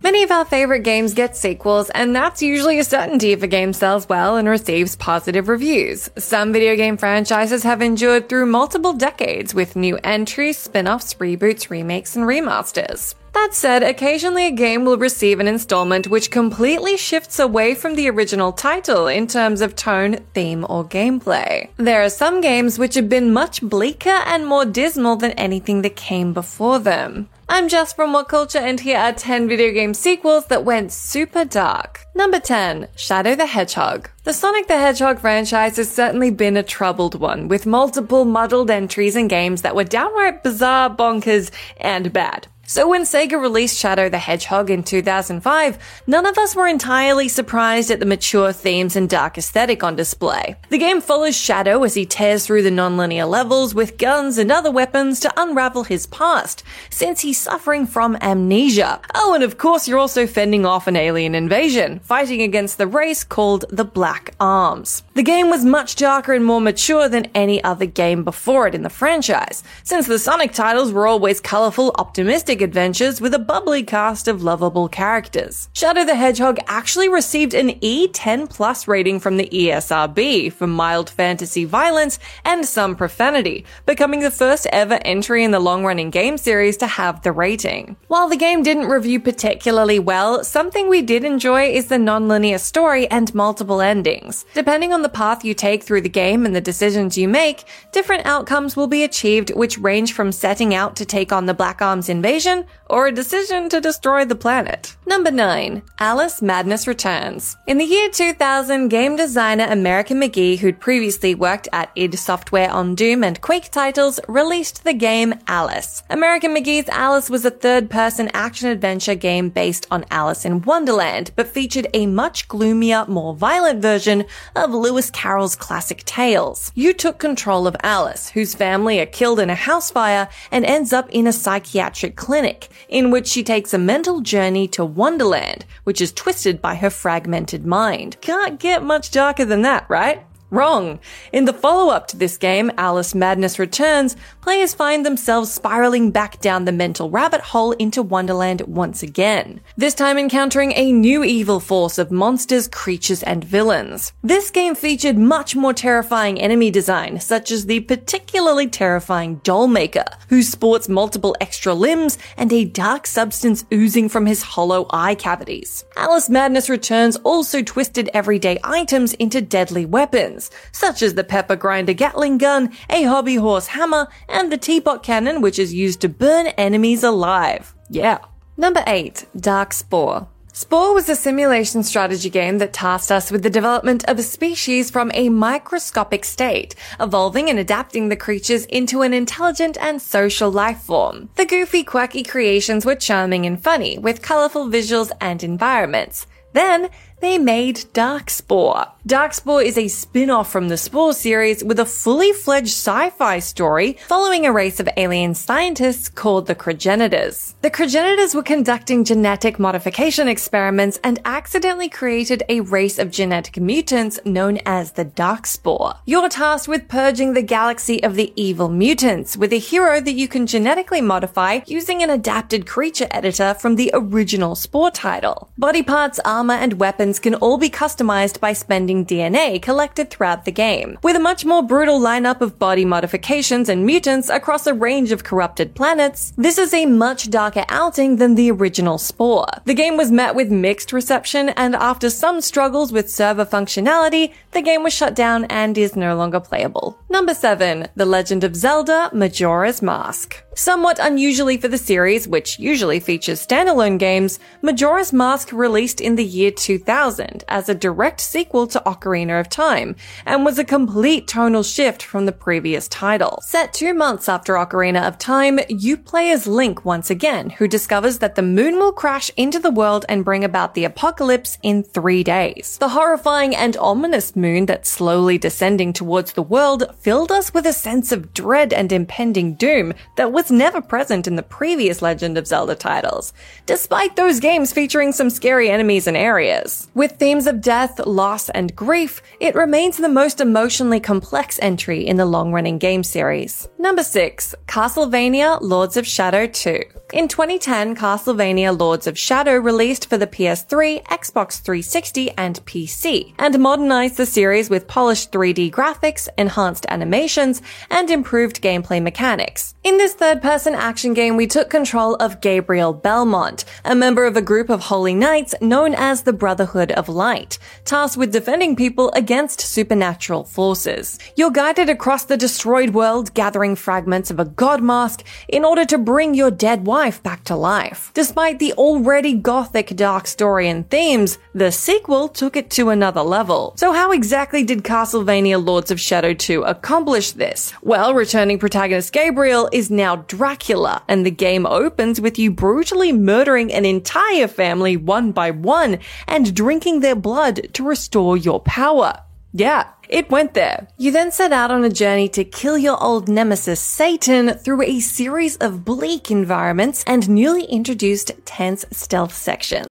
Many of our favorite games get sequels, and that's usually a certainty if a game sells well and receives positive reviews. Some video game franchises have endured through multiple decades with new entries, spin-offs, reboots, remakes, and remasters. That said, occasionally a game will receive an installment which completely shifts away from the original title in terms of tone, theme, or gameplay. There are some games which have been much bleaker and more dismal than anything that came before them. I'm Jess from What Culture and here are 10 video game sequels that went super dark. Number 10, Shadow the Hedgehog. The Sonic the Hedgehog franchise has certainly been a troubled one, with multiple muddled entries and games that were downright bizarre, bonkers, and bad. So when Sega released Shadow the Hedgehog in 2005, none of us were entirely surprised at the mature themes and dark aesthetic on display. The game follows Shadow as he tears through the non-linear levels with guns and other weapons to unravel his past, since he's suffering from amnesia. Oh, and of course you're also fending off an alien invasion, fighting against the race called the Black Arms. The game was much darker and more mature than any other game before it in the franchise, since the Sonic titles were always colorful, optimistic adventures with a bubbly cast of lovable characters. Shadow the Hedgehog actually received an E10 plus rating from the ESRB for mild fantasy violence and some profanity, becoming the first ever entry in the long running game series to have the rating. While the game didn't review particularly well, something we did enjoy is the non-linear story and multiple endings. Depending on the path you take through the game and the decisions you make, different outcomes will be achieved which range from setting out to take on the Black Arms invasion or a decision to destroy the planet. Number 9. Alice Madness Returns. In the year 2000, game designer American McGee, who'd previously worked at id Software on Doom and Quake titles, released the game Alice. American McGee's Alice was a third-person action-adventure game based on Alice in Wonderland, but featured a much gloomier, more violent version of Lewis Carroll's classic tales. You took control of Alice, whose family are killed in a house fire and ends up in a psychiatric clinic clinic, in which she takes a mental journey to Wonderland, which is twisted by her fragmented mind. Can't get much darker than that, right? Wrong. In the follow-up to this game, Alice Madness Returns, players find themselves spiraling back down the mental rabbit hole into Wonderland once again. This time encountering a new evil force of monsters, creatures, and villains. This game featured much more terrifying enemy design, such as the particularly terrifying Dollmaker, who sports multiple extra limbs and a dark substance oozing from his hollow eye cavities. Alice Madness Returns also twisted everyday items into deadly weapons such as the pepper grinder Gatling gun, a hobby horse hammer, and the teapot cannon, which is used to burn enemies alive. Yeah. Number 8. Dark Spore. Spore was a simulation strategy game that tasked us with the development of a species from a microscopic state, evolving and adapting the creatures into an intelligent and social life form. The goofy, quirky creations were charming and funny, with colorful visuals and environments. Then, they made Darkspore. Darkspore is a spin-off from the Spore series with a fully fledged sci-fi story following a race of alien scientists called the Crogenitors. The Crogenitors were conducting genetic modification experiments and accidentally created a race of genetic mutants known as the Darkspore. You're tasked with purging the galaxy of the evil mutants with a hero that you can genetically modify using an adapted creature editor from the original Spore title. Body parts, armor, and weapons can all be customized by spending DNA collected throughout the game, with a much more brutal lineup of body modifications and mutants across a range of corrupted planets. This is a much darker outing than the original Spore. The game was met with mixed reception, and after some struggles with server functionality, the game was shut down and is no longer playable. Number 7. The Legend of Zelda Majora's Mask. Somewhat unusually for the series, which usually features standalone games, Majora's Mask released in the year 2000 as a direct sequel to Ocarina of Time, and was a complete tonal shift from the previous title. Set two months after Ocarina of Time, you play as Link once again, who discovers that the moon will crash into the world and bring about the apocalypse in three days. The horrifying and ominous moon that's slowly descending towards the world filled us with a sense of dread and impending doom that was never present in the previous Legend of Zelda titles, despite those games featuring some scary enemies and areas. With themes of death, loss, and grief, it remains the most emotionally complex entry in the long-running game series. Number 6. Castlevania Lords of Shadow 2 in 2010, Castlevania Lords of Shadow released for the PS3, Xbox 360, and PC, and modernized the series with polished 3D graphics, enhanced animations, and improved gameplay mechanics. In this third-person action game, we took control of Gabriel Belmont, a member of a group of holy knights known as the Brotherhood of Light, tasked with defending people against supernatural forces. You're guided across the destroyed world, gathering fragments of a god mask in order to bring your dead wife back to life. Despite the already gothic dark story and themes, the sequel took it to another level. So how exactly did Castlevania Lords of Shadow 2 accomplish this? Well, returning protagonist Gabriel is now Dracula, and the game opens with you brutally murdering an entire family one by one and drinking their blood to restore your power. Yeah, it went there. You then set out on a journey to kill your old nemesis Satan through a series of bleak environments and newly introduced tense stealth sections.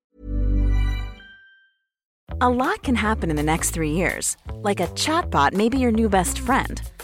A lot can happen in the next three years. Like a chatbot may be your new best friend.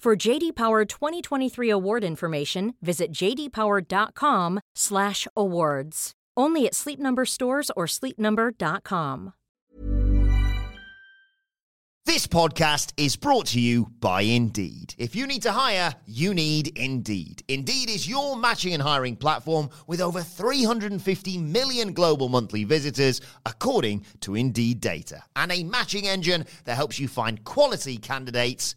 For JD Power 2023 award information, visit jdpower.com/awards. Only at Sleep Number stores or sleepnumber.com. This podcast is brought to you by Indeed. If you need to hire, you need Indeed. Indeed is your matching and hiring platform with over 350 million global monthly visitors, according to Indeed data, and a matching engine that helps you find quality candidates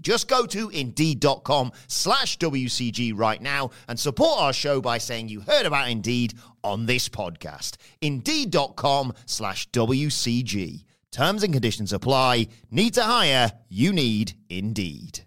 Just go to indeed.com slash WCG right now and support our show by saying you heard about Indeed on this podcast. Indeed.com slash WCG. Terms and conditions apply. Need to hire? You need Indeed.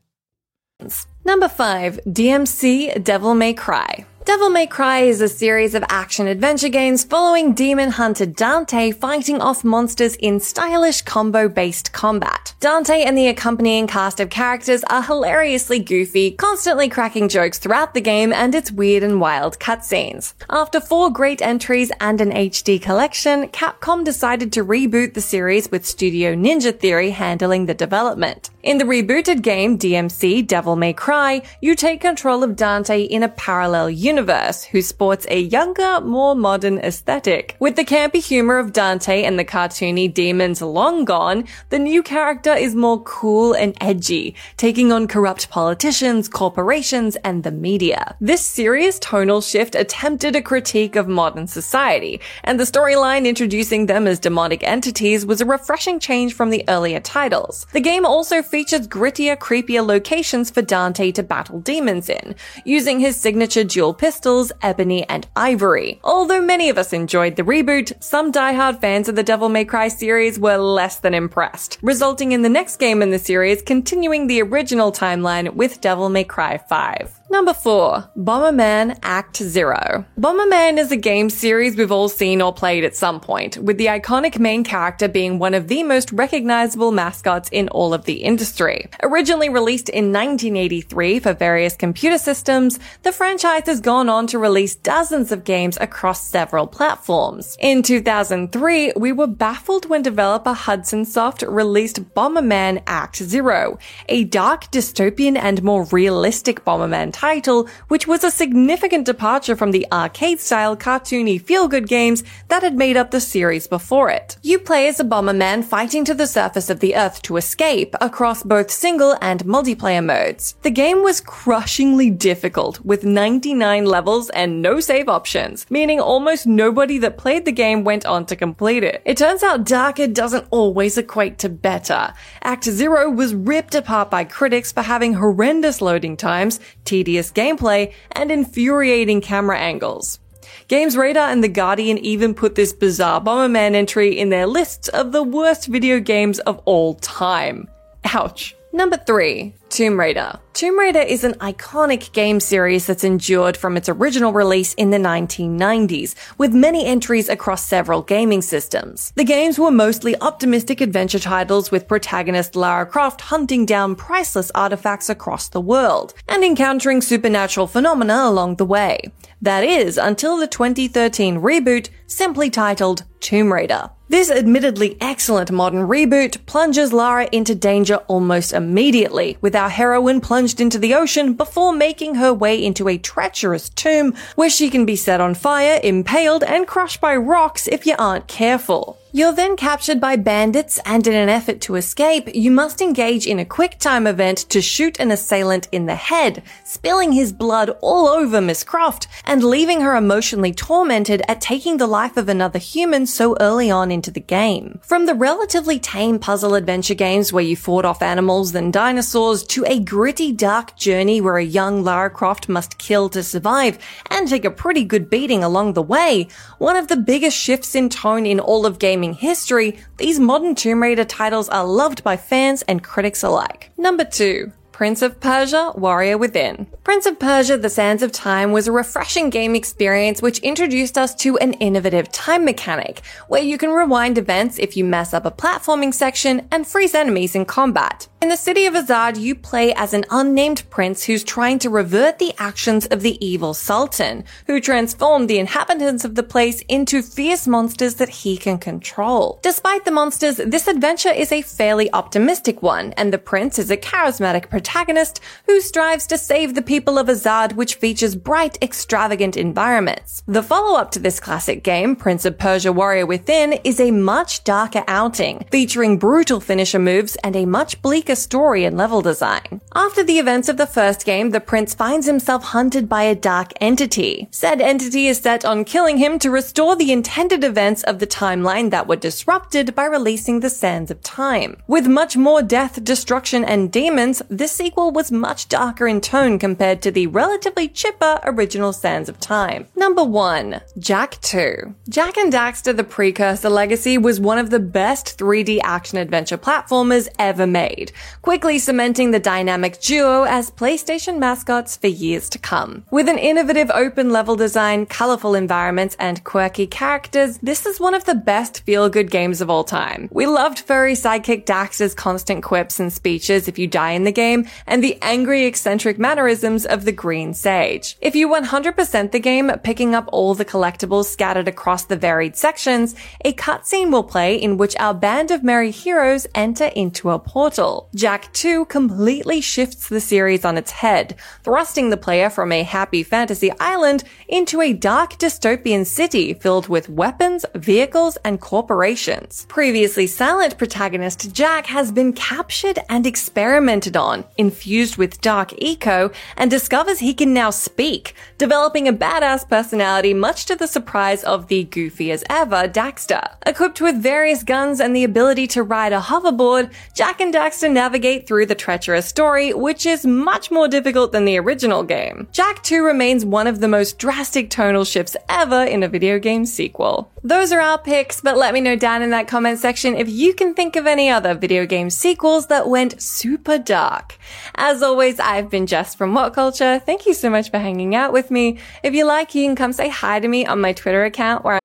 Number 5. DMC Devil May Cry. Devil May Cry is a series of action adventure games following demon hunter Dante fighting off monsters in stylish combo based combat. Dante and the accompanying cast of characters are hilariously goofy, constantly cracking jokes throughout the game and its weird and wild cutscenes. After four great entries and an HD collection, Capcom decided to reboot the series with Studio Ninja Theory handling the development. In the rebooted game DMC Devil May Cry, you take control of Dante in a parallel universe who sports a younger, more modern aesthetic. With the campy humor of Dante and the cartoony demons long gone, the new character is more cool and edgy, taking on corrupt politicians, corporations, and the media. This serious tonal shift attempted a critique of modern society, and the storyline introducing them as demonic entities was a refreshing change from the earlier titles. The game also features grittier, creepier locations for Dante to battle demons in, using his signature dual pistols, Ebony and Ivory. Although many of us enjoyed the reboot, some diehard fans of the Devil May Cry series were less than impressed, resulting in the next game in the series continuing the original timeline with Devil May Cry 5. Number 4. Bomberman Act 0. Bomberman is a game series we've all seen or played at some point, with the iconic main character being one of the most recognizable mascots in all of the industry. Originally released in 1983 for various computer systems, the franchise has gone on to release dozens of games across several platforms. In 2003, we were baffled when developer Hudson Soft released Bomberman Act 0, a dark dystopian and more realistic Bomberman title, which was a significant departure from the arcade-style cartoony feel-good games that had made up the series before it. You play as a Bomberman fighting to the surface of the Earth to escape across both single and multiplayer modes. The game was crushingly difficult with 99 levels and no save options, meaning almost nobody that played the game went on to complete it. It turns out darker doesn't always equate to better. Act Zero was ripped apart by critics for having horrendous loading times, tedious gameplay, and infuriating camera angles. Games Radar and The Guardian even put this bizarre Bomberman entry in their lists of the worst video games of all time. Ouch. Number 3. Tomb Raider. Tomb Raider is an iconic game series that's endured from its original release in the 1990s, with many entries across several gaming systems. The games were mostly optimistic adventure titles with protagonist Lara Croft hunting down priceless artifacts across the world, and encountering supernatural phenomena along the way. That is, until the 2013 reboot, simply titled Tomb Raider. This admittedly excellent modern reboot plunges Lara into danger almost immediately, with our heroine plunged into the ocean before making her way into a treacherous tomb where she can be set on fire, impaled, and crushed by rocks if you aren't careful. You're then captured by bandits, and in an effort to escape, you must engage in a quick time event to shoot an assailant in the head, spilling his blood all over Miss Croft, and leaving her emotionally tormented at taking the life of another human so early on into the game. From the relatively tame puzzle adventure games where you fought off animals and dinosaurs to a gritty dark journey where a young Lara Croft must kill to survive and take a pretty good beating along the way, one of the biggest shifts in tone in all of gaming history, these modern Tomb Raider titles are loved by fans and critics alike. Number 2. Prince of Persia, Warrior Within. Prince of Persia, The Sands of Time was a refreshing game experience which introduced us to an innovative time mechanic, where you can rewind events if you mess up a platforming section and freeze enemies in combat. In the city of Azad, you play as an unnamed prince who's trying to revert the actions of the evil sultan, who transformed the inhabitants of the place into fierce monsters that he can control. Despite the monsters, this adventure is a fairly optimistic one, and the prince is a charismatic protagonist who strives to save the people of Azad, which features bright, extravagant environments. The follow-up to this classic game, Prince of Persia Warrior Within, is a much darker outing, featuring brutal finisher moves and a much bleaker story and level design. After the events of the first game, the prince finds himself hunted by a dark entity. Said entity is set on killing him to restore the intended events of the timeline that were disrupted by releasing the Sands of Time. With much more death, destruction, and demons, this sequel was much darker in tone compared to the relatively chipper original Sands of Time. Number 1. Jak 2. Jak and Daxter the Precursor Legacy was one of the best 3D action adventure platformers ever made, quickly cementing the dynamic duo as PlayStation mascots for years to come. With an innovative open level design, colorful environments, and quirky characters, this is one of the best feel-good games of all time. We loved furry sidekick Daxter's constant quips and speeches if you die in the game, and the angry eccentric mannerisms of the Green Sage. If you 100% the game, picking up all the collectibles scattered across the varied sections, a cutscene will play in which our band of merry heroes enter into a portal. Jak 2 completely shifts the series on its head, thrusting the player from a happy fantasy island into a dark dystopian city filled with weapons, vehicles, and corporations. Previously silent protagonist Jak has been captured and experimented on, infused with dark eco, and discovers he can now speak, developing a badass personality much to the surprise of the goofy as ever Daxter. Equipped with various guns and the ability to ride a hoverboard, Jak and Daxter navigate through the treacherous story, which is much more difficult than the original game. Jak 2 remains one of the most drastic tonal shifts ever in a video game sequel. Those are our picks, but let me know down in that comment section if you can think of any other video game sequels that went super dark. As always, I've been Jess from What Culture. Thank you so much for hanging out with me. If you like, you can come say hi to me on my Twitter account where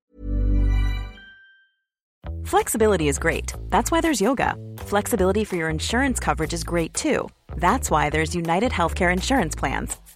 Flexibility is great. That's why there's yoga. Flexibility for your insurance coverage is great too. That's why there's United Healthcare Insurance Plans.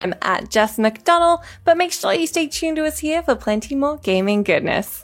I'm at Jess McDonald, but make sure you stay tuned to us here for plenty more gaming goodness.